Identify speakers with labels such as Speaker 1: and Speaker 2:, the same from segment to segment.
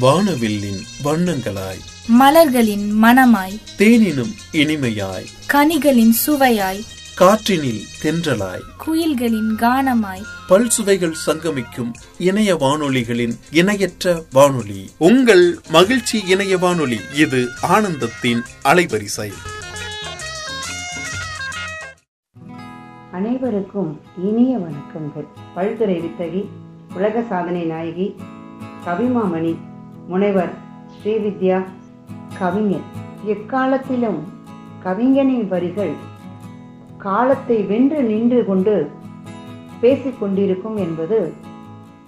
Speaker 1: வானவில்லின் வண்ணங்களாய்.
Speaker 2: மலர்களின் மணமாய்
Speaker 1: தேனினும் இனிமையாய்.
Speaker 2: கனிகளின் சுவையாய்.
Speaker 1: காற்றினில் தென்றலாய்.
Speaker 2: குயில்களின் கானமாய்.
Speaker 1: பல் சுவைகள் சங்கமிக்கும் இணைய வானொலிகளின் இணையற்ற வானொலி. உங்கள் மகிழ்ச்சி இணைய வானொலி இது ஆனந்தத்தின் அலைவரிசை.
Speaker 3: அனைவருக்கும் இனிய வணக்கங்கள். பல்துறை வித்தகி உலக சாதனை நாயகி கவிமாமணி முனைவர் ஸ்ரீவித்யா கவிஞர். எக்காலத்திலும் கவிஞனின் வரிகள் காலத்தை வென்று நின்று கொண்டு பேசிக் கொண்டிருக்கும் என்பது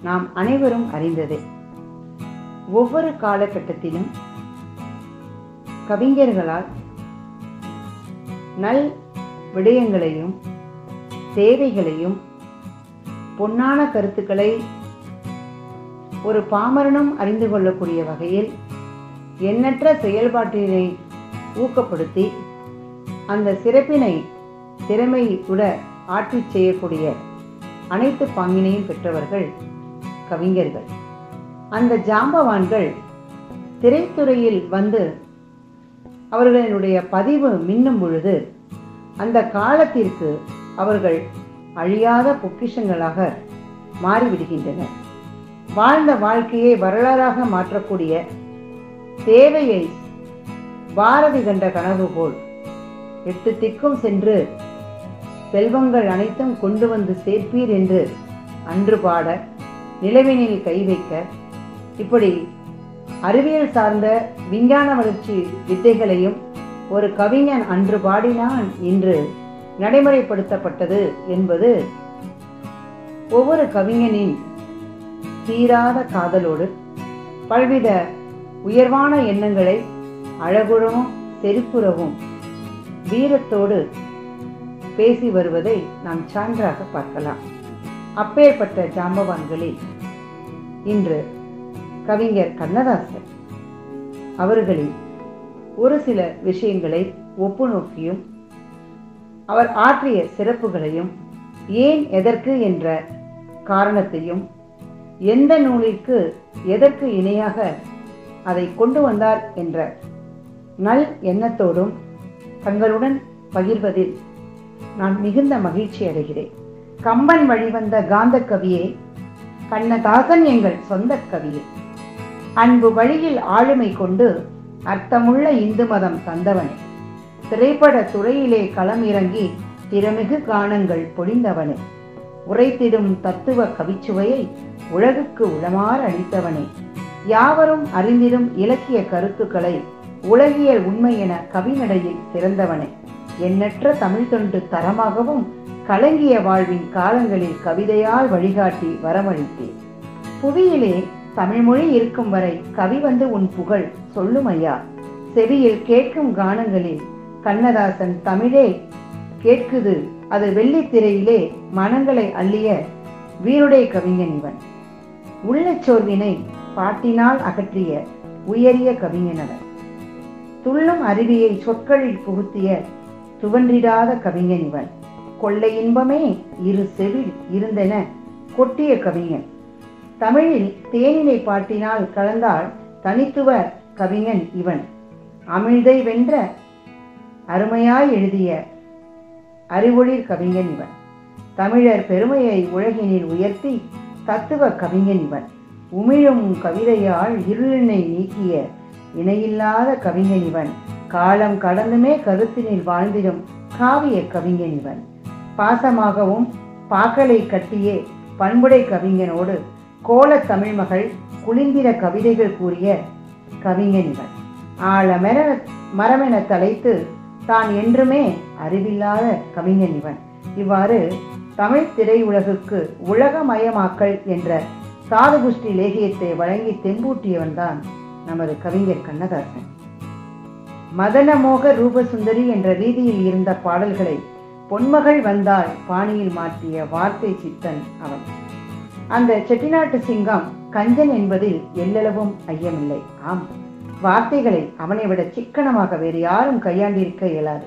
Speaker 3: நாம் அனைவரும் அறிந்ததே. ஒவ்வொரு காலகட்டத்திலும் கவிஞர்களால் நல் விடயங்களையும் தேவைகளையும் பொன்னான கருத்துக்களை ஒரு பாமரனும் அறிந்து கொள்ளக்கூடிய வகையில் எண்ணற்ற செயல்பாட்டினை ஊக்கப்படுத்தி அந்த சிறப்பினை திறமையுட ஆட்சி செய்யக்கூடிய அனைத்து பாங்கினையும் பெற்றவர்கள் கவிஞர்கள். அந்த ஜாம்பவான்கள் திரைத்துறையில் வந்து அவர்களினுடைய பதிவு மின்னும் பொழுது அந்த காலத்திற்கு அவர்கள் அழியாத பொக்கிஷங்களாக மாறிவிடுகின்றனர். வாழ்ந்த வாழ்க்கையை வரலாறாக மாற்றக்கூடிய தேவையை பாரதி கண்ட கனவு போல் எட்டு திக்கும் சென்று செல்வங்கள் அனைத்தும் கொண்டு வந்து சேர்ப்பீர் என்று அன்று பாட நிலவினில் கை வைக்க இப்படி அறிவியல் சார்ந்த விஞ்ஞான வளர்ச்சி வித்தைகளையும் ஒரு கவிஞன் அன்று பாடினான் இன்று நடைமுறைப்படுத்தப்பட்டது என்பது ஒவ்வொரு கவிஞனின் தீராத காதலோடு பல்வித உயர்வான எண்ணங்களை அழகுறவும் செருப்புறவும் வீரத்தோடு பேசி வருவதை நாம் சான்றாக பார்க்கலாம். அப்பேற்பட்ட ஜாம்பவான்களில் இன்று கவிஞர் கண்ணதாசன் அவர்களில் ஒரு சில விஷயங்களை ஒப்பு நோக்கியும் அவர் ஆற்றிய சிறப்புகளையும் ஏன் எதற்கு என்ற காரணத்தையும் எந்த நூலிற்கு எதற்கு இணையாக அதை கொண்டு வந்தார் என்ற நல் எண்ணத்தோடும் தங்களுடன் பகிர்வதில் நான் மிகுந்த மகிழ்ச்சி அடைகிறேன். கம்பன் வழிவந்த காந்த கவியே கண்ணதாசன் எங்கள் சொந்த கவியே. அன்பு வழியில் ஆளுமை கொண்டு அர்த்தமுள்ள இந்து மதம் தந்தவனே. திரைப்பட துறையிலே களம் இறங்கி திறமிகு கானங்கள் பொழிந்தவனே. உரைத்திடும் தத்துவ கவிச்சுவையை உலகுக்கு உளமாறு அளித்தவனே. யாவரும் அறிந்திடும் இலக்கிய கருத்துக்களை உலகியல் உண்மை என கவிநடையில் சிறந்தவனே எண்ணற்ற தமிழ் தொண்டு தரமாகவும் கலங்கிய வாழ்வின் காலங்களில் கவிதையால் வழிகாட்டி வரமளித்தேன். புவியிலே தமிழ்மொழி இருக்கும் வரை கவி வந்து உன் புகழ் சொல்லும் ஐயா. செவியில் கேட்கும் கானங்களில் கண்ணதாசன் தமிழே கேட்குது. அது வெள்ளித்திரையிலே மனங்களை அள்ளிய வீருடை கவிஞன் இவன். உள்ளச்சோர்வினை பாட்டினால் அகற்றிய உயரிய கவிஞனவன் துள்ளும் அருவியை சொற்களில் புகுத்திய துவன்றிடாத கவிஞன் இவன். கொள்ளை இன்பமே இரு செவில் இருந்தென கொட்டிய கவிஞன். தமிழில் தேனினை பாட்டினால் கலந்தால் தனித்துவ கவிஞன் இவன். அமிழ்தை வென்ற அருமையாய் எழுதிய அறிவொளிர் கவிஞன் இவன். தமிழர் பெருமையை உலகினில் உயர்த்தி தத்துவ கவிஞன் இவன் உமிழும் கவிதையால் இருளினை நீக்கிய இணையில்லாத கவிஞன் இவன் காலம் கடந்துமே கருத்தினில் வாழ்ந்திடும் காவிய கவிஞன் இவன் பாசமாகவும் பாக்கலை கட்டியே பண்புடை கவிஞனோடு கோல தமிழ் மகள் குளிந்திர கவிதைகள் கூறிய கவிஞன் இவன் ஆழமென மரமென தலைத்து தான் என்றுமே அறிவில்லாத கவிஞன் இவன் இவ்வாறு தமிழ் திரையுலகுக்கு உலகமயமாக்கல் என்ற சாதுகுஷ்டி லேகியத்தை வழங்கி தெம்பூட்டியவன்தான் நமது கவிஞர் கண்ணதாசன். மதனமோக ரூபசுந்தரி என்ற ரீதியில் இருந்த பாடல்களை பொன்மகள் வந்தால் பாணியில் மாற்றிய வார்த்தை சித்தன் அவன். அந்த செட்டிநாட்டு சிங்கம் கஞ்சன் என்பதில் எல்லளவும் ஐயமில்லை. ஆம் வார்த்தைகளை அவனை விட சிக்கனமாக வேறு யாரும் கையாண்டிருக்க இயலாது.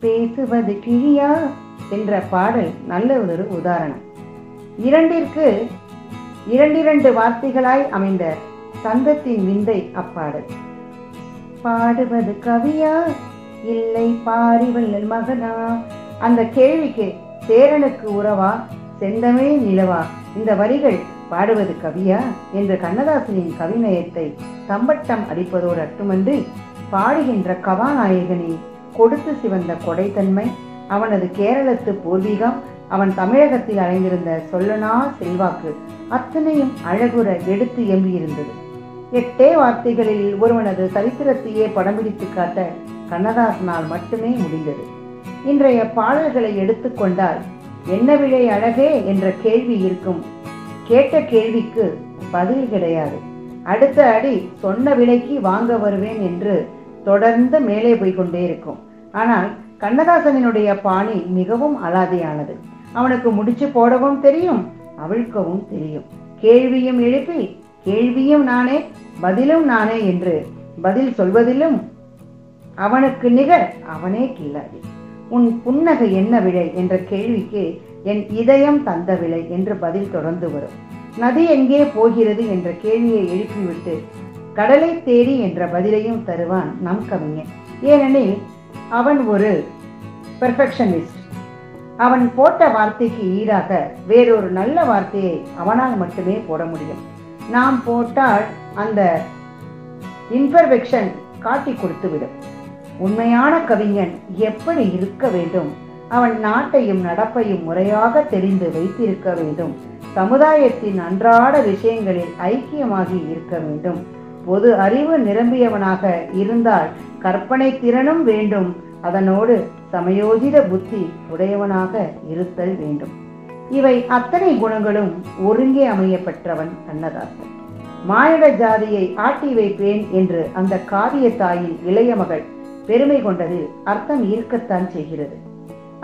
Speaker 3: பேசுவது கிழியா? என்ற பாடல் நல்ல ஒரு உதாரணம். இரண்டிற்கு இரண்டிரண்டு வார்த்தைகளாய் அமைந்த சந்தத்தின் விந்தை அப்பாடல். பாடுவது கவியா? இல்லை பாரிவள்ளல் மகனா? அந்த கேள்விக்கு சேரனுக்கு உறவா? செந்தமே நிலவா? இந்த வரிகள் பாடுவது கவியா? என்று கண்ணதாசனின் கவிநயத்தை தம்பட்டம் அடிப்பதோடு அட்டுமன்றி பாடுகின்ற கவாநாயகனின் கொடுத்து சிவந்த கொடைத்தன்மை அவனது கேரளத்து பூர்வீகம் அவன் தமிழகத்தில் அடைந்திருந்த சொல்லனா செல்வாக்கு அத்தனையும் அழகுற எடுத்து எம்பியிருந்தது. எட்டே வார்த்தைகளில் ஒருவனது சரித்திரத்தையே படம் பிடித்து காட்ட கண்ணதாசனால் மட்டுமே முடிந்தது. இன்றைய பாடல்களை எடுத்துக்கொண்டால் என்ன விழை அழகே என்ற கேள்வி இருக்கும். கேட்ட கேள்விக்கு பதில் கிடையாது. அடுத்த அடி சொன்ன விலைக்கு வாங்க வருவேன் என்று தொடர்ந்து மேலே போய்கொண்டே இருக்கும். ஆனால் கண்ணதாசனினுடைய பாணி மிகவும் அலாதியானது. அவனுக்கு முடிச்சு போடவும் தெரியும் அவிழ்க்கவும் தெரியும். கேள்வியும் எழுப்பி கேள்வியும் நானே பதிலும் நானே என்று பதில் சொல்வதிலும் அவனுக்கு நிகர் அவனே கில்லாடி. உன் புன்னகை என்ன விலை என்ற கேள்விக்கு என் இதயம் தந்த விலை என்று பதில் தொடர்ந்து வரும். நதி எங்கே போகிறது? என்ற கேள்வியை எழுப்பிவிட்டு கடலை தேடி என்ற பதிலையும் தருவான் நம் கவிஞன். ஏனெனில் அவன் ஒரு பெர்ஃபெக்ஷனிஸ்ட் அவன் போட்ட வார்த்தைக்கு ஈடாக வேறொரு நல்ல வார்த்தையை அவனால் மட்டுமே போட முடியும். நாம் போட்டால் அந்த இன்பர்ஃபெக்ஷன் காட்டி கொடுத்துவிடும். உண்மையான கவிஞன் எப்படி இருக்க வேண்டும்? அவன் நாட்டையும் நடப்பையும் முறையாக தெரிந்து வைத்திருக்க வேண்டும். சமுதாயத்தின் அன்றாட விஷயங்களில் ஐக்கியமாகி இருக்க வேண்டும். பொது அறிவு நிரம்பியவனாக இருந்தால் கற்பனை திறனும் வேண்டும். அதனோடு சமயோஜித புத்தி உடையவனாக இருத்தல் வேண்டும். இவை அத்தனை குணங்களும் ஒருங்கே அமைய பெற்றவன் கண்ணதாசன் மானிட ஜாதியை ஆட்டி வைப்பேன் என்று அந்த காவிய தாயின் இளைய மகள் பெருமை கொண்டதில் அர்த்தம் இருக்கத்தான் செய்கிறது.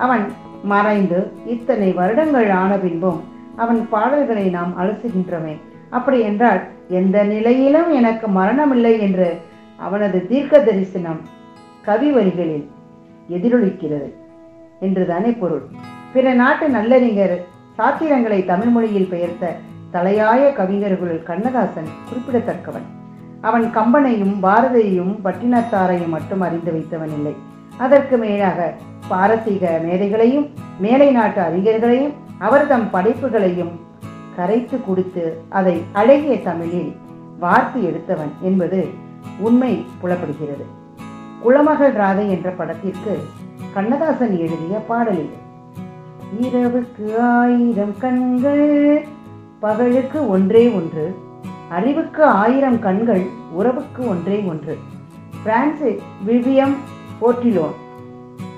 Speaker 3: அவன் மறைந்து இத்தனை வருடங்கள் ஆன பின்பும் அவன் பாடல்களை நாம் அலசுகின்றோமே. அப்படி என்றால் எந்த நிலையிலும் எனக்கு மரணமில்லை என்று அவனது தீர்க்க தரிசனம் கவி வரிகளில் எதிரொலிக்கிறது என்றுதானே பொருள். பிற நாட்டு நல்லறிஞர் சாத்திரங்களை தமிழ் மொழியில் பெயர்த்த தலையாய கவிஞர்களுள் கண்ணதாசன் குறிப்பிடத்தக்கவன். அவன் கம்பனையும் பாரதியையும் பட்டினத்தாரையும் மட்டும் அறிந்து வைத்தவன் இல்லை. அதற்கு மேலாக பாரசீக மேதைகளையும் மேலை நாட்டு அறிஞர்களையும் அவர் தம் படைப்புகளையும் கரைத்து கொடுத்து அதை அழகிய தமிழில் வார்த்து எடுத்தவன் என்பது உண்மை புலப்படுகிறது. குளமகள் ராதை என்ற படத்திற்கு கண்ணதாசன் எழுதிய பாடலில் இரவுக்கு ஆயிரம் கண்கள் பகலுக்கு ஒன்றே ஒன்று அறிவுக்கு ஆயிரம் கண்கள் உறவுக்கு ஒன்றே ஒன்று. பிரான்சிஸ் விவியம் போர்டிலோன்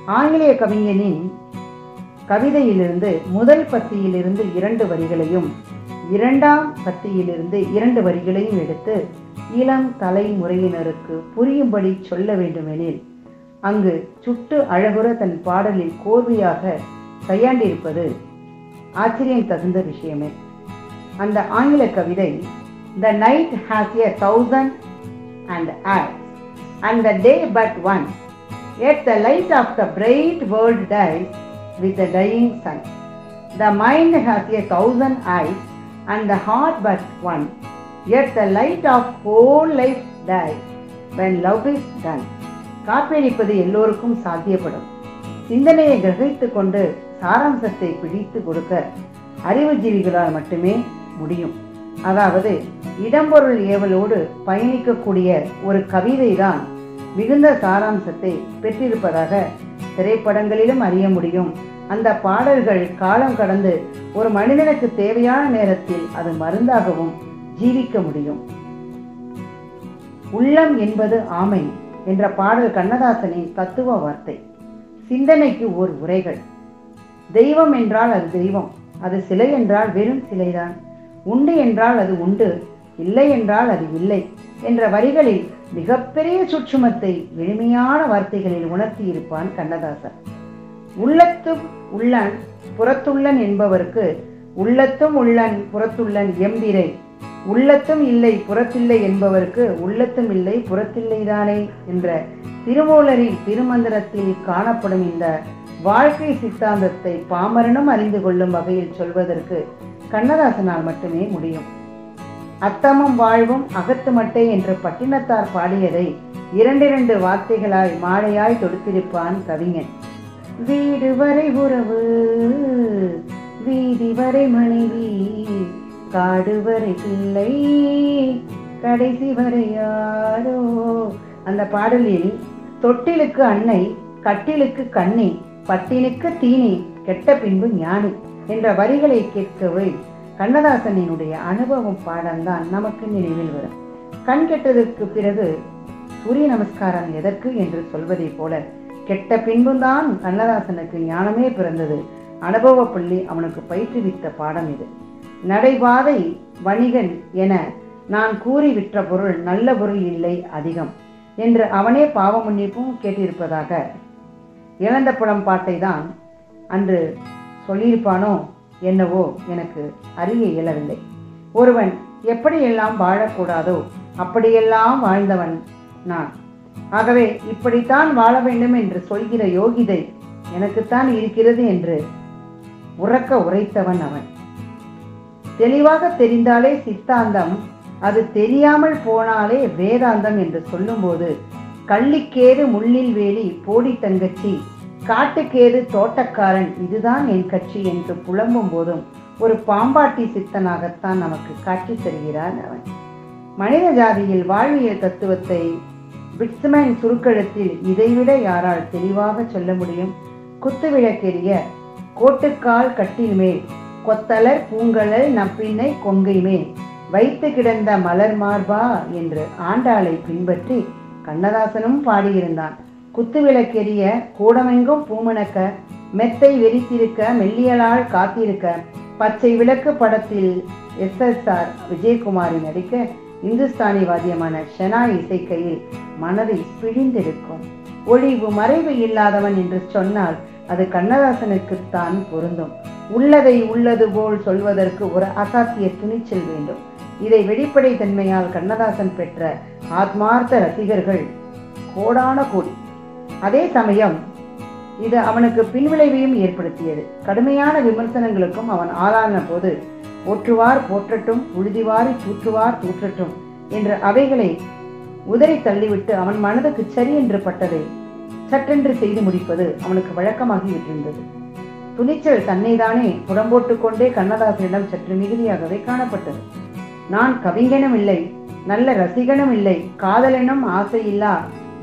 Speaker 3: ஆங்கிலேய கவிஞனின் கவிதையிலிருந்து முதல் பத்தியிலிருந்து இரண்டு வரிகளையும் இரண்டாம் பத்தியிலிருந்து இரண்டு வரிகளையும் எடுத்து இளம் தலைமுறையினருக்கு புரியும்படி சொல்ல வேண்டுமெனில் அங்கு சுட்டு அழகுற தன் பாடலில் கோர்வையாக கையாண்டிருப்பது ஆச்சரியம் தகுந்த விஷயமே. அந்த ஆங்கில கவிதை the night has a thousand and eyes and the day but one yet the light of the bright world dies with the dying sun the mind has a thousand eyes and the heart but one yet the light of whole life dies when love is done காப்பீடிப்பது எல்லோருக்கும் சாத்தியப்படும். சிந்தனையை கிரகித்து கொண்டு சாராம்சத்தை பிடித்து கொடுக்க அறிவுஜீவிகளால் மட்டுமே முடியும். அதாவது இடம்பொருள் ஏவலோடு பயணிக்கக்கூடிய ஒரு கவிதை தான் மிகுந்த சாராம்சத்தை பெற்றிருப்பதாக திரைப்படங்களிலும் அறிய முடியும். அந்த பாடல்கள் காலம் கடந்து ஒரு மனிதனுக்கு தேவையான நேரத்தில் அது மருந்தாகவும் ஜீவிக்க முடியும். உள்ளம் என்பது ஆமை என்ற பாடல் கண்ணதாசனின் தத்துவ வார்த்தை. சிந்தனைக்கு ஓர் உரைகள். தெய்வம் என்றால் அது தெய்வம் அது சிலை என்றால் வெறும் சிலைதான். உண்டு என்றால் அது உண்டு இல்லை என்றால் அது இல்லை என்ற வரிகளில் மிகப்பெரிய சுற்றுமத்தை எளிமையான வார்த்தைகளில் உணர்த்தி இருப்பான் கண்ணதாசன். உள்ளத்தும் உள்ளன் புறத்துள்ளன் என்பவருக்கு உள்ளத்தும் உள்ளன் புறத்துள்ளன் எம்பிரை உள்ளத்தும் இல்லை புறத்தில்லை என்பவருக்கு உள்ளத்தும் இல்லை புறத்தில்லைதானே என்ற திருமூலரின் திருமந்திரத்தில் காணப்படும் இந்த வாழ்க்கை சித்தாந்தத்தை பாமரனும் அறிந்து கொள்ளும் வகையில் சொல்வதற்கு கண்ணதாசனால் மட்டுமே முடியும். அத்தமும் வாழ்வும் அகத்து மட்டை என்று பட்டினத்தார் பாடியதை இரண்டிரண்டு வார்த்தைகளாய் மாலையாய் தொடுத்திருப்பான் கவிஞன். வீடு வரை உறவு வீதி வரை மனைவி காடு வரை பிள்ளை கடைசி வரை யாரோ? அந்த பாடலில் தொட்டிலுக்கு அன்னை கட்டிலுக்கு கண்ணி பட்டினுக்கு தீனி கெட்ட பின்பு ஞானி என்ற வரிகளை கேட்கவே கண்ணதாசனினுடைய அனுபவம் பாடம்தான் நமக்கு நினைவில் வரும். கண் கெட்டதற்கு பிறகு சூரிய நமஸ்காரம் எதற்கு என்று சொல்வதைப் போல கெட்ட பின்புதான் கண்ணதாசனுக்கு ஞானமே பிறந்தது. அனுபவ பள்ளி அவனுக்கு பயிற்றுவித்த பாடம் இது. நடைபாதை வணிகன் என நான் கூறி விற்ற பொருள் நல்ல பொருள் இல்லை அதிகம் என்று அவனே பாவ மன்னிப்பும் கேட்டிருப்பதாக. இழந்த புலம் பாட்டை தான் அன்று சொல்லியிருப்பானோ என்னவோ எனக்கு அறிய இயலவில்லை. ஒருவன் எப்படியெல்லாம் வாழக்கூடாதோ அப்படியெல்லாம் வாழ்ந்தவன் நான். ஆகவே இப்படித்தான் வாழ வேண்டும் என்று சொல்கிற யோகிதை எனக்குத்தான் இருக்கிறது என்று உறக்க உரைத்தவன் அவன். தெளிவாக தெரிந்தாலே சித்தாந்தம் அது தெரியாமல் போனாலே வேதாந்தம் என்று சொல்லும்போது கள்ளிக்கேது முள்ளில் வேலி போடி தங்கச்சி காட்டுக்கேது தோட்டக்காரன் இதுதான் என் கட்சி என்று புலம்பும் போதும் ஒரு பாம்பாட்டி சித்தனாகத்தான் நமக்கு காட்சி தருகிறான் அவன். மனித ஜாதியில் வாழ்வியல் தத்துவத்தை பிட்ஸ்மேன் சுருக்கெழுத்தில் இதைவிட யாரால் தெளிவாக சொல்ல முடியும்? குத்துவிளக்கெரிய கோட்டுக்கால் கட்டில் மேல் கொத்தலர் பூங்கலல் நப்பின்னை கொங்கைமே வைத்து கிடந்த மலர் மார்பா என்று ஆண்டாளை பின்பற்றி கண்ணதாசனும் பாடியிருந்தான். குத்துவிளக்கெரிய கூடமெங்கும் பூமணக்க மெத்தை வெறித்திருக்க மெல்லியலால் காத்திருக்க பச்சை விளக்கு படத்தில் எஸ் எஸ் ஆர் விஜயகுமாரி நடிக்க இந்துஸ்தானி வாத்தியமான ஷெனா இசைக்கையில் மனதை பிழிந்திருக்கும். ஒளிவு மறைவு இல்லாதவன் என்று சொன்னால் அது கண்ணதாசனுக்குத்தான் பொருந்தும். உள்ளதை உள்ளது போல் சொல்வதற்கு ஒரு அசாத்திய துணிச்சல் வேண்டும். இதை வெளிப்படை தன்மையால் கண்ணதாசன் பெற்ற ஆத்மார்த்த ரசிகர்கள் கோடான கோடி. அதே சமயம் இது அவனுக்கு பின்விளைவையும் ஏற்படுத்தியது. கடுமையான விமர்சனங்களுக்கும் அவன் ஆளான போது போற்றுவார் போற்றட்டும் உழுதிவாரி தூற்றுவார் தூற்றட்டும் என்று அவைகளை உதறி தள்ளிவிட்டு அவன் மனதுக்கு சரி என்று பட்டதை சட்டென்று செய்து முடிப்பது அவனுக்கு வழக்கமாகி விட்டிருந்தது துணிச்சல் தன்னைதானே புறம்போட்டுக் கொண்டே கண்ணதாசனிடம் சற்று மிகுதியாகவே காணப்பட்டது. நான் கவிஞனும் இல்லை நல்ல ரசிகனும் இல்லை காதலனும் ஆசையில்லா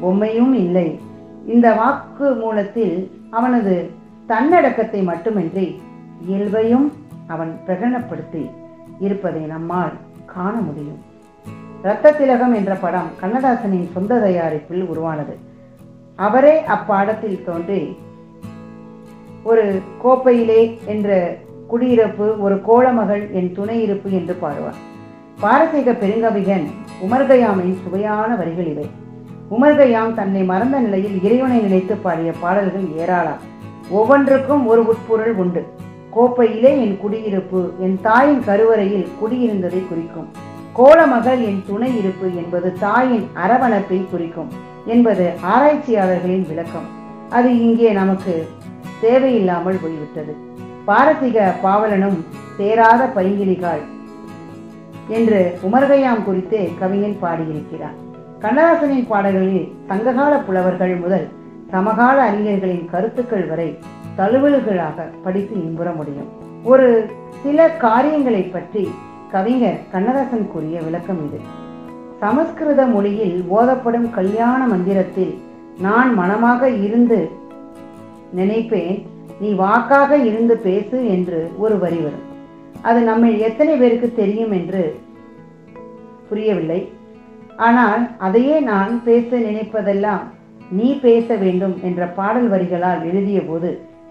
Speaker 3: பொம்மையும் இல்லை. இந்த வாக்கு மூலத்தில் அவனது தன்னடக்கத்தை மட்டுமின்றி இயல்பையும் அவன் பிரகடனப்படுத்தி இருப்பதை நம்மால் காண முடியும். இரத்த திலகம் என்ற படம் கண்ணதாசனின் சொந்த தயாரிப்பில் உருவானது. அவரே அப்பாடத்தில் தோன்றி ஒரு கோப்பையிலே என்ற குடியிருப்பு ஒரு கோலமகள் என் துணை இருப்பு என்று பாடுவார். பாரசீக பெருங்கவிகன் உமர்கயாமின் சுவையான வரிகள் இவை. உமர்கயாம் தன்னை மறந்த நிலையில் இறைவனை நினைத்து பாடிய பாடல்கள் ஏராளம். ஒவ்வொன்றுக்கும் ஒரு உட்பொருள் உண்டு. கோப்பையிலே என் குடியிருப்பு என் தாயின் கருவறையில் குடியிருந்ததை குறிக்கும். கோலமகள் என் துணை இருப்பு என்பது தாயின் அரவணைப்பை குறிக்கும் என்பது ஆராய்ச்சியாளர்களின் விளக்கம். அது இங்கே நமக்கு தேவையில்லாமல் போய்விட்டது. பாரசீக பாவலனும் சேராத பைங்கிலிகாள் என்று உமர்கையாம் குறித்தே கவிஞன் பாடியிருக்கிறார் கண்ணதாசனின் பாடல்களில் சங்ககால புலவர்கள் முதல் சமகால அறிஞர்களின் கருத்துக்கள் வரை தழுவல்களாக படித்து இன்புற முடியும். ஒரு சில காரியங்களை பற்றி கவிஞர் கண்ணதாசன் கூறிய விளக்கம் இது. சமஸ்கிருத மொழியில் ஓதப்படும் கல்யாண மந்திரத்தில் நான் மனமாக இருந்து நினைப்பேன் நீ வாக்காக இருந்து பேசு என்று ஒரு வரி வரும். அது நம்ம எத்தனை பேருக்கு தெரியும் என்று புரியவில்லை. ஆனால் அதையே நான் பேச நினைப்பதெல்லாம் நீ பேச வேண்டும் என்ற பாடல் வரிகளால் எழுதிய போது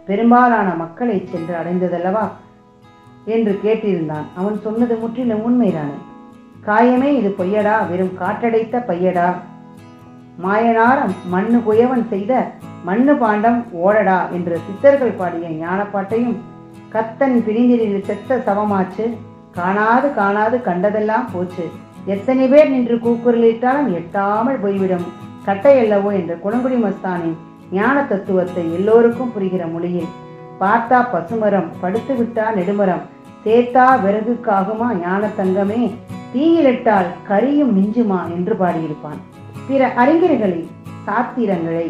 Speaker 3: பெரும்பாலான மக்களை சென்று அடைந்ததல்லவா என்று கேட்டிருந்தான். அவன் சொன்னது முற்றிலும் உண்மைதானே? காயமே இது பொய்யடா வெறும் காற்றடைத்த பையடா? மாயனாரம் மண்ணு குயவன் செய்த மண்ணு பாண்டம் ஓடடா என்று சித்தர்கள் பாடிய ஞானப்பாட்டையும் கத்தன் பிரிந்திரில் செத்த சவமாச்சு. காணாது காணாது கண்டதெல்லாம் போச்சு. எத்தனை பேர் நின்று கூக்குரலிட்டாலும் எட்டாமல் போய்விடும். கட்டையல்லவோ என்ற குணங்குடி மஸ்தானின் ஞான தத்துவத்தை எல்லோருக்கும் புரிகிற மொழியில் பார்த்தா பசுமரம் படுத்து விட்டா நெடுமரம் சேர்த்தா விறகுக்காகுமா ஞான தங்கமே தீயிலிட்டால் கரியும் மிஞ்சுமா என்று பாடியிருப்பான். பிற அறிஞர்களின் சாத்திரங்களை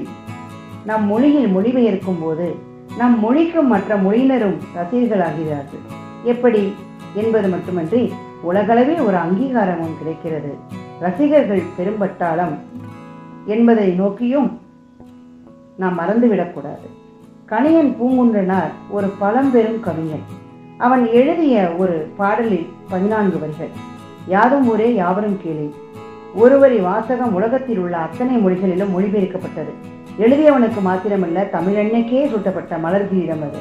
Speaker 3: நம் மொழியில் மொழிபெயர்க்கும் போது நம் மொழிக்கும் மற்ற மொழியினரும் ரசிகர்களாகிறார்கள். எப்படி? என்பது மட்டுமன்றி உலகளவில் ஒரு அங்கீகாரமும் கிடைக்கிறது. ரசிகர்கள் பெரும்பட்டாளம் என்பதை நோக்கியும் நாம் மறந்துவிடக்கூடாது. கணியன் பூங்குன்றனார் ஒரு பழம்பெரும் கவிஞன். அவன் எழுதிய ஒரு பாடலில் பதினான்கு வரிகள். யாதும் ஊரே யாவரும் கேளு. ஒருவரி வாசகம் உலகத்தில் உள்ள அத்தனை மொழிகளிலும் மொழிபெயர்க்கப்பட்டது. எழுதியவனுக்கு மாத்திரமல்ல தமிழன்னைக்கே சூட்டப்பட்ட மலர்களிடம் அது.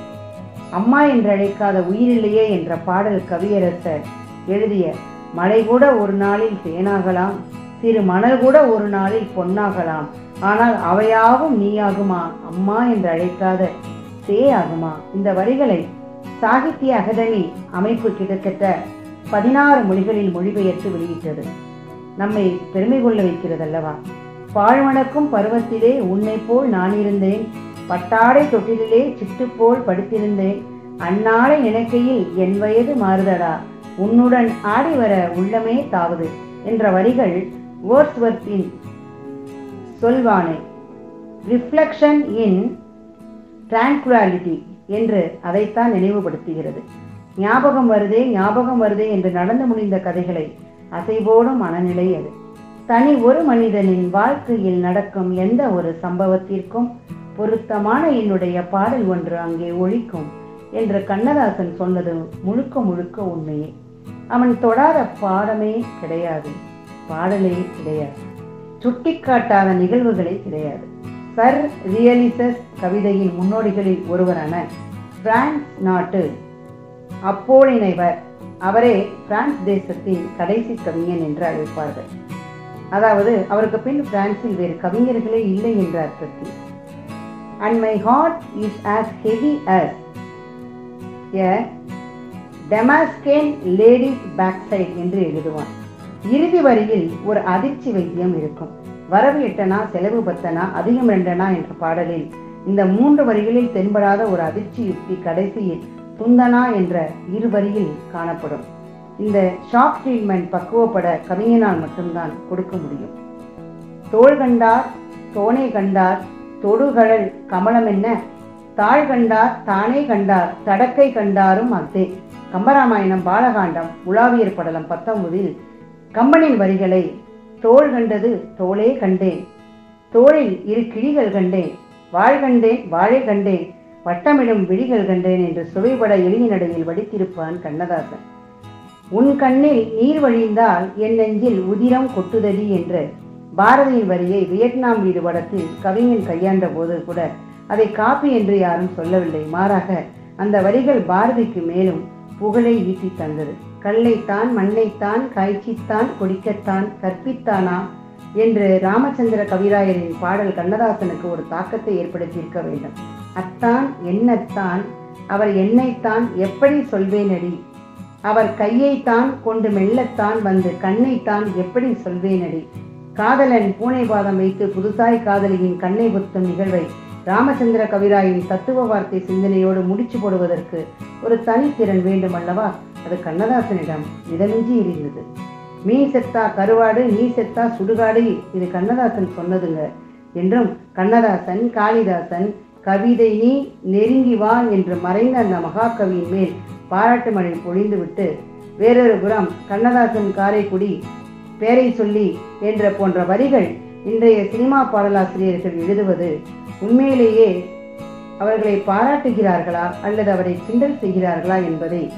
Speaker 3: அம்மா என்று அழைக்காத உயிரில்லையே என்ற பாடல் கவியரசர் எழுதிய மழை கூட ஒரு நாளில் தேனாகலாம் சிறு மணல் கூட ஒரு நாளில் பொன்னாகலாம் ஆனால் அவையாவும் நீயாகுமா? அம்மா என்று அழைக்காத சே ஆகுமா? இந்த வரிகளை சாகித்ய அகாதமி அமைப்பு கிட்டத்தட்ட பதினாறு மொழிகளில் மொழிபெயர்த்து வெளியிட்டது. நம்மை பெருமை கொள்ள வைக்கிறது அல்லவா பாழ்வணக்கும் பருவத்திலே உன்னை போல் நான் இருந்தேன் பட்டாடை தொட்டிலே சிட்டு போல் படுத்திருந்தேன். அந்நாளை நினைக்கையில் என் வயது மாறுதடா. உன்னுடன் ஆடி வர உள்ளமே தாவது என்ற வரிகள் வேர்ட்ஸ்வர்த்தின் சொல்வானை. ரிஃப்ளெக்ஷன் இன் டிராங்குலாலிட்டி என்று அதைத்தான் நினைவுபடுத்துகிறது. ஞாபகம் வருதே ஞாபகம் வருதே என்று நடந்து முடிந்த கதைகளை அசைபோடும் மனநிலை அது. தனி ஒரு மனிதனின் வாழ்க்கையில் நடக்கும் எந்த ஒரு சம்பவத்திற்கும் பொருத்தமான என்னுடைய பாடல் ஒன்று அங்கே ஒழிக்கும் என்று கண்ணதாசன் சொன்னது முழுக்க முழுக்க உண்மையே. அவன் தொடாத பாடமே கிடையாது பாடலே கிடையாது சுட்டிக்காட்டாத நிகழ்வுகளே கிடையாது. சர் ரியலிசஸ் கவிதையின் முன்னோடிகளில் ஒருவரான பிரான்ஸ் நாட்டு அப்போலினைவர் அவரே பிரான்ஸ் தேசத்தின் கடைசி கவிஞன் என்று அழைப்பார்கள். அதாவது அவருக்கு பின் பிரான்சில் வேறு கவிஞர்களே இல்லை என்ற அர்த்தத்தில். And my heart is as heavy as a Damascene lady's back side என்று எழுதுவான். இறுதி வரியில் ஒரு அதிர்ச்சி வைத்தியம் இருக்கும். வரவு எட்டனா செலவு பத்தனா அதிகம் ரெண்டனா என்ற பாடலில் இந்த மூன்று வரிகளில் தென்படாத ஒரு அதிர்ச்சி யுக்தி கடைசியில் துந்தனா என்ற இரு வரியில் காணப்படும். இந்த ஷாக் ட்ரீட்மெண்ட் பக்குவப்பட கவிஞனால் மட்டும்தான் கொடுக்க முடியும். தோல் கண்டார் தோனை கண்டார் தொடுகடல் கமலம் என்ன? தாழ் கண்டார் தானே கண்டார் தடக்கை கண்டாரும் அத்தே. கம்பராமாயணம் பாலகாண்டம் உலாவியர் படலம் பத்தொன்பதில் கம்பனின் வரிகளை தோள் கண்டது தோளே கண்டேன். தோளில் இரு கிழிகள் கண்டேன். வாழ் கண்டேன் வாழை கண்டேன். வட்டமிடும் விழிகள் கண்டேன் என்று சுவைபட எளிய நடையில் வடித்திருப்பான் கண்ணதாசன். உன் கண்ணில் நீர் வழிந்தால் என் நெஞ்சில் உதிரம் கொட்டுதடி என்று. பாரதியின் வரியை வியட்நாம் வீடு படத்தில் கவிஞன் கையாண்ட போது கூட அதை காப்பி என்று யாரும் சொல்லவில்லை. மாறாக அந்த வரிகள் பாரதிக்கு மேலும் புகழை ஈட்டி தந்தது. கல்லைத்தான் மண்ணைத்தான் காய்ச்சித்தான் கொடிக்கத்தான் கற்பித்தானா? என்று ராமச்சந்திர கவிராயரின் பாடல் கண்ணதாசனுக்கு ஒரு தாக்கத்தை ஏற்படுத்தியிருக்க வேண்டும். அத்தான் என்னத்தான் அவர் என்னைத்தான் எப்படி சொல்வேனடி? அவர் கையைத்தான் கொண்டு மெல்லத்தான் வந்து கண்ணைத்தான் எப்படி சொல்வேனடி? காதலன் பூனை பாதம் வைத்து புதுசாய் காதலியின் கண்ணை பொத்தும் நிகழ்வை ராமச்சந்திர கவிராயின் தத்துவ வார்த்தை சிந்தனையோடு முடிச்சு போடுவதற்கு ஒரு தனித்திறன் வேண்டும் அல்லவா? அது கண்ணதாசனிடம் மிதமிஞ்சி இருந்தது மீ செத்தா கருவாடு நீ செத்தா சுடுகாடு இது கண்ணதாசன் சொன்னதுங்க. என்றும் கண்ணதாசன் காளிதாசன் கவிதை நீ நெருங்கி வா என்று மறைந்த அந்த மகாகவியின் மேல் பாராட்டு மழை பொழிந்துவிட்டு வேறொரு புறம் கண்ணதாசன் காரைக்குடி பேரை சொல்லி என்ற போன்ற வரிகள் இன்றைய சினிமா பாடலாசிரியர்கள் எழுதுவது உண்மையிலேயே அவர்களை பாராட்டுகிறார்களா அல்லது அவரை கிண்டல் செய்கிறார்களா என்பதை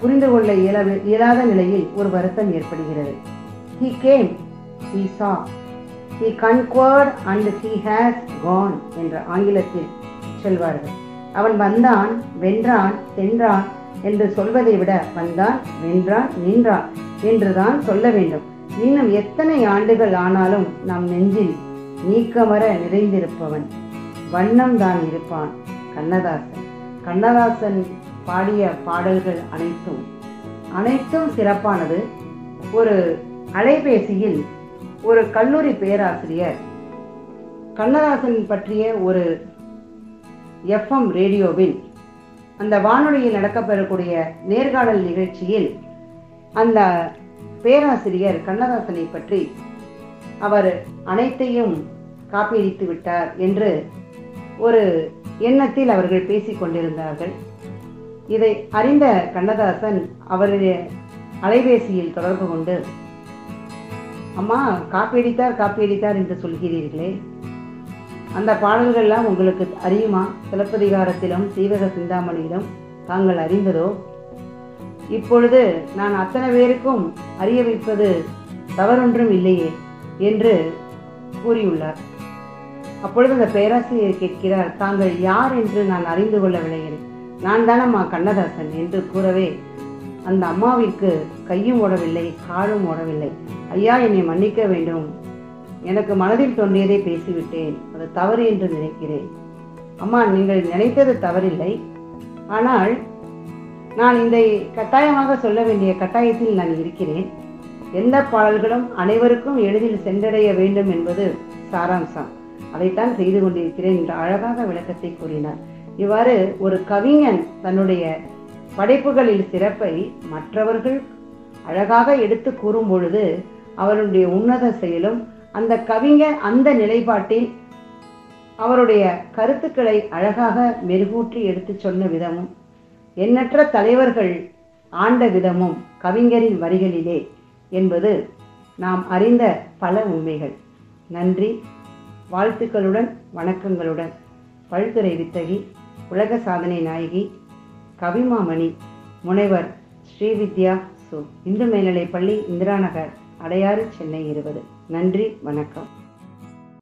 Speaker 3: புரிந்து கொள்ள இயல- இயலாத நிலையில் ஒரு வருத்தம் ஏற்படுகிறது. He came he saw he conquered and he has gone என்ற ஆங்கிலத்தில் சொல்வார்கள். அவன் வந்தான் வென்றான் சென்றான் என்று சொல்வதை விட வந்தான் வென்றான் நின்றான் என்றுதான் சொல்ல வேண்டும். இன்னும் எத்தனை ஆண்டுகள் ஆனாலும் நம் நெஞ்சில் நீக்கமர நிறைந்திருப்பவன். வண்ணம் தான் இருப்பான் கண்ணதாசன். கண்ணதாசன் பாடிய பாடல்கள் அனைத்தும் அனைத்தும் சிறப்பானது. ஒரு அலைபேசியில் ஒரு கல்லூரி பேராசிரியர் கண்ணதாசன் பற்றிய ஒரு எஃப்எம் ரேடியோவில் அந்த வானொலியில் நடக்கப்பெறக்கூடிய நேர்காணல் நிகழ்ச்சியில் அந்த பேராசிரியர் கண்ணதாசனை பற்றி அவர் அனைத்தையும் காப்பியடித்து விட்டார் என்று ஒரு எண்ணத்தில் அவர்கள் பேசிக்கொண்டிருந்தார்கள் இதை அறிந்த கண்ணதாசன் அவருடைய அலைபேசியில் தொடர்பு கொண்டு அம்மா காப்பியடித்தார் காப்பியடித்தார் என்று சொல்கிறீர்களே. அந்த பாடல்கள்லாம் உங்களுக்கு அறியுமா? சிலப்பதிகாரத்திலும் சீவக சிந்தாமணியிலும் தாங்கள் அறிந்ததோ? இப்பொழுது நான் அத்தனை பேருக்கும் அறிய வைப்பது தவறொன்றும் இல்லையே என்று கூறியுள்ளார். அப்பொழுது அந்த பேராசிரியர் கேட்கிறார் தாங்கள் யார் என்று நான் அறிந்து கொள்ளவில்லை நான் தானம்மா கண்ணதாசன் என்று கூறவே அந்த அம்மாவிற்கு கையும் ஓடவில்லை காலும் ஓடவில்லை. ஐயா என்னை மன்னிக்க வேண்டும். எனக்கு மனதில் தோன்றியதை பேசிவிட்டேன். அது தவறு என்று நினைக்கிறேன். அம்மா நீங்கள் நினைத்தது தவறில்லை. ஆனால் நான் இந்த கட்டாயமாக சொல்ல வேண்டிய கட்டாயத்தில் நான் இருக்கிறேன். எந்த பாடல்களும் அனைவருக்கும் எளிதில் சென்றடைய வேண்டும் என்பது சாராம்சம். அதைத்தான் செய்து கொண்டிருக்கிறேன் என்ற அழகாக விளக்கத்தை கூறினார். இவ்வாறு ஒரு கவிஞன் தன்னுடைய படைப்புகளில் சிறப்பை மற்றவர்கள் அழகாக எடுத்து கூறும் பொழுது அவருடைய உன்னத செயலும் அந்த கவிஞர் அந்த நிலைப்பாட்டில் அவருடைய கருத்துக்களை அழகாக மெருகூற்றி எடுத்துச் சொன்ன விதமும் எண்ணற்ற தலைவர்கள் ஆண்ட விதமும் கவிஞரின் வரிகளிலே என்பது நாம் அறிந்த பல உண்மைகள். நன்றி வாழ்த்துக்களுடன் வணக்கங்களுடன். பல்துறை வித்தகி உலக சாதனை நாயகி கவிமாமணி முனைவர் ஸ்ரீவித்யா சு. இந்து மேல்நிலைப் பள்ளி இந்திரா நகர் அடையாறு சென்னை இருபது. நன்றி வணக்கம்.